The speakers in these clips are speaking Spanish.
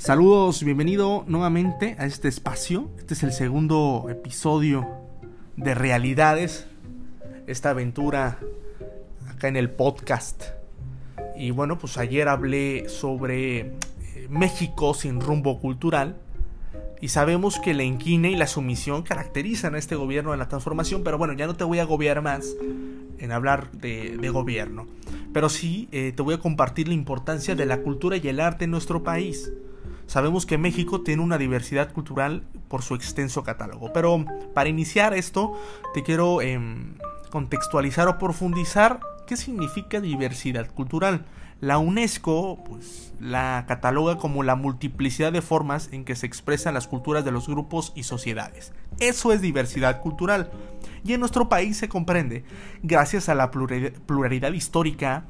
Saludos, bienvenido nuevamente a este espacio. Este es el segundo episodio de Realidades, esta aventura acá en el podcast. Y bueno, pues ayer hablé sobre eh, México sin rumbo cultural. Y sabemos que la inquina y la sumisión caracterizan a este gobierno de la transformación, pero bueno, ya no te voy a agobiar más en hablar de, gobierno. Pero sí eh, te voy a compartir la importancia de la cultura y el arte en nuestro país. Sabemos que México tiene una diversidad cultural por su extenso catálogo. Pero para iniciar esto, te quiero em, contextualizar o profundizar qué significa diversidad cultural. La UNESCO pues, la cataloga como la multiplicidad de formas en que se expresan las culturas de los grupos y sociedades. Eso es diversidad cultural. Y en nuestro país se comprende, gracias a la pluralidad histórica,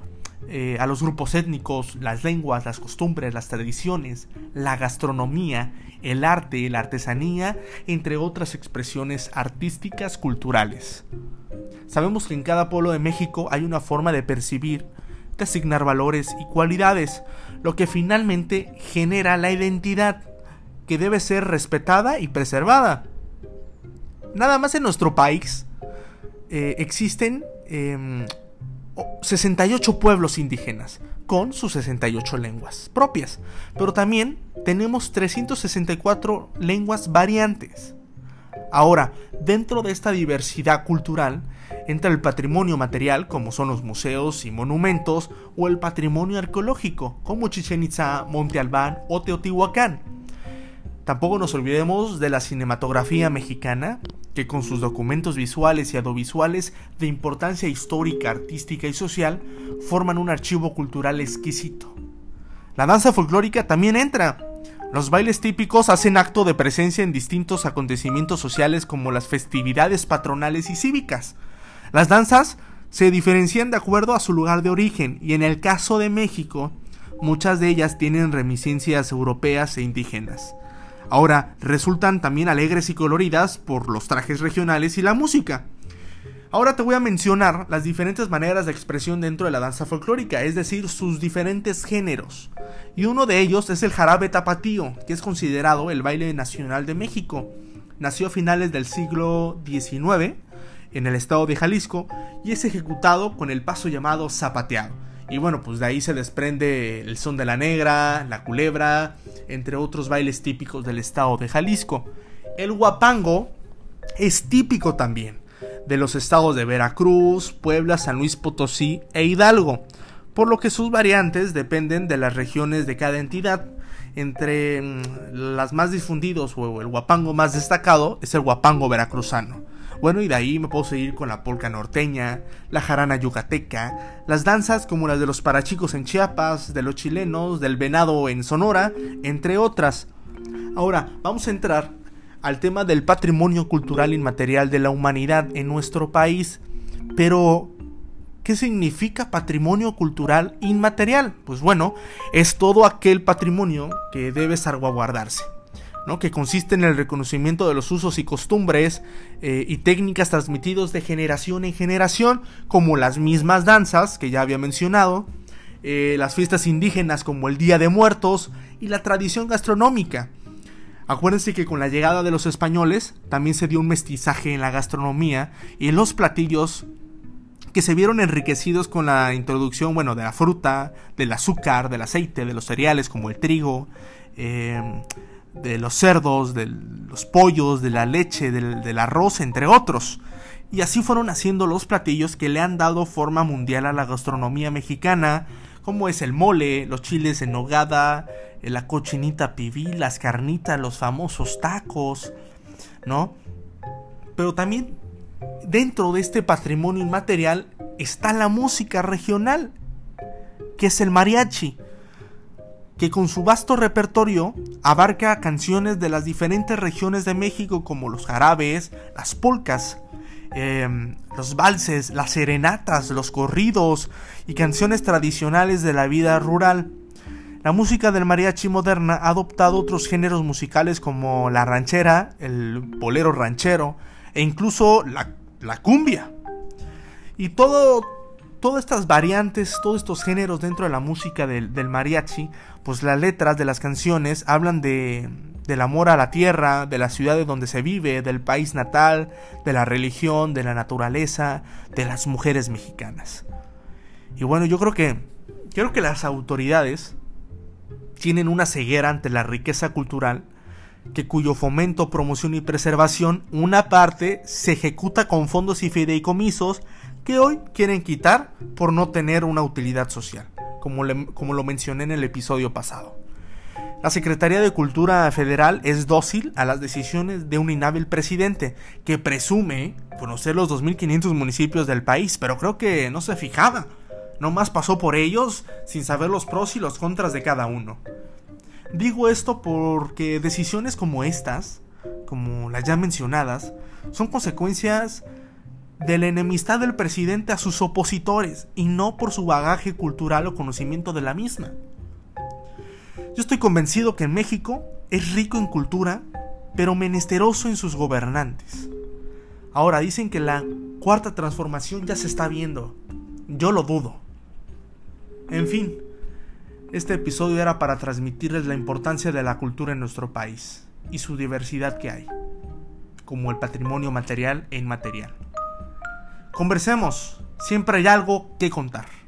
eh, a los grupos étnicos, las lenguas, las costumbres, las tradiciones, la gastronomía, el arte, la artesanía, entre otras expresiones artísticas culturales. Sabemos que en cada pueblo de México hay una forma de percibir, de asignar valores y cualidades, lo que finalmente genera la identidad, que debe ser respetada y preservada. Nada más en nuestro país eh, existen em, 68 pueblos indígenas, con sus 68 lenguas propias, pero también tenemos 364 lenguas variantes. Ahora, dentro de esta diversidad cultural, entra el patrimonio material, como son los museos y monumentos, o el patrimonio arqueológico, como Chichen Itza, Monte Albán o Teotihuacán. Tampoco nos olvidemos de la cinematografía mexicana, que con sus documentos visuales y audiovisuales de importancia histórica, artística y social forman un archivo cultural exquisito. La danza folclórica también entra. Los bailes típicos hacen acto de presencia en distintos acontecimientos sociales como las festividades patronales y cívicas. Las danzas se diferencian de acuerdo a su lugar de origen y en el caso de México, muchas de ellas tienen reminiscencias europeas e indígenas. Ahora, resultan también alegres y coloridas por los trajes regionales y la música. Ahora te voy a mencionar las diferentes maneras de expresión dentro de la danza folclórica, es decir, sus diferentes géneros. Y uno de ellos es el jarabe tapatío, que es considerado el baile nacional de México. Nació a finales del siglo XIX en el estado de Jalisco y es ejecutado con el paso llamado zapateado y bueno, pues de ahí se desprende el son de la negra, la culebra, entre otros bailes típicos del estado de Jalisco. El guapango es típico también de los estados de Veracruz, Puebla, San Luis Potosí e Hidalgo, por lo que sus variantes dependen de las regiones de cada entidad. Entre mm, las más difundidos o el guapango más destacado es el guapango veracruzano. Bueno, y de ahí me puedo seguir con la polca norteña, la jarana yucateca, las danzas como las de los parachicos en Chiapas, de los chilenos, del venado en Sonora, entre otras. Ahora, vamos a entrar al tema del patrimonio cultural inmaterial de la humanidad en nuestro país. Pero, ¿qué significa patrimonio cultural inmaterial? Pues bueno, es todo aquel patrimonio que debe salvaguardarse que consiste en el reconocimiento de los usos y costumbres eh, y técnicas transmitidos de generación en generación, como las mismas danzas que ya había mencionado, eh, las fiestas indígenas como el Día de Muertos y la tradición gastronómica. Acuérdense que con la llegada de los españoles también se dio un mestizaje en la gastronomía y en los platillos que se vieron enriquecidos con la introducción, bueno, de la fruta, del azúcar, del aceite, de los cereales como el trigo, eh, de los cerdos, de los pollos, de la leche, del, arroz, entre otros. Y así fueron haciendo los platillos que le han dado forma mundial a la gastronomía mexicana, como es el mole, los chiles en nogada, la cochinita pibil, las carnitas, los famosos tacos, ¿no? Pero también dentro de este patrimonio inmaterial está la música regional, que es el mariachi que con su vasto repertorio abarca canciones de las diferentes regiones de México como los jarabes, las polcas, em, los valses, las serenatas, los corridos y canciones tradicionales de la vida rural. La música del mariachi moderna ha adoptado otros géneros musicales como la ranchera, el bolero ranchero e incluso la, la cumbia. Y todo todas estas variantes, todos estos géneros dentro de la música del, mariachi, pues las letras de las canciones hablan de, del amor a la tierra, de la ciudad de donde se vive, del país natal, de la religión, de la naturaleza, de las mujeres mexicanas. Y bueno, yo creo que creo que las autoridades tienen una ceguera ante la riqueza cultural que cuyo fomento, promoción y preservación una parte se ejecuta con fondos y fideicomisos que hoy quieren quitar por no tener una utilidad social, como, como lo mencioné en el episodio pasado. La Secretaría de Cultura Federal es dócil a las decisiones de un inhábil presidente que presume conocer los 2.500 municipios del país, pero creo que no se fijaba. Nomás pasó por ellos sin saber los pros y los contras de cada uno. Digo esto porque decisiones como estas, como las ya mencionadas, son consecuencias de la enemistad del presidente a sus opositores y no por su bagaje cultural o conocimiento de la misma. Yo estoy convencido que México es rico en cultura, pero menesteroso en sus gobernantes. Ahora dicen que la cuarta transformación ya se está viendo. Yo lo dudo. En fin, este episodio era para transmitirles la importancia de la cultura en nuestro país y su diversidad que hay, como el patrimonio material e inmaterial. Conversemos, siempre hay algo que contar.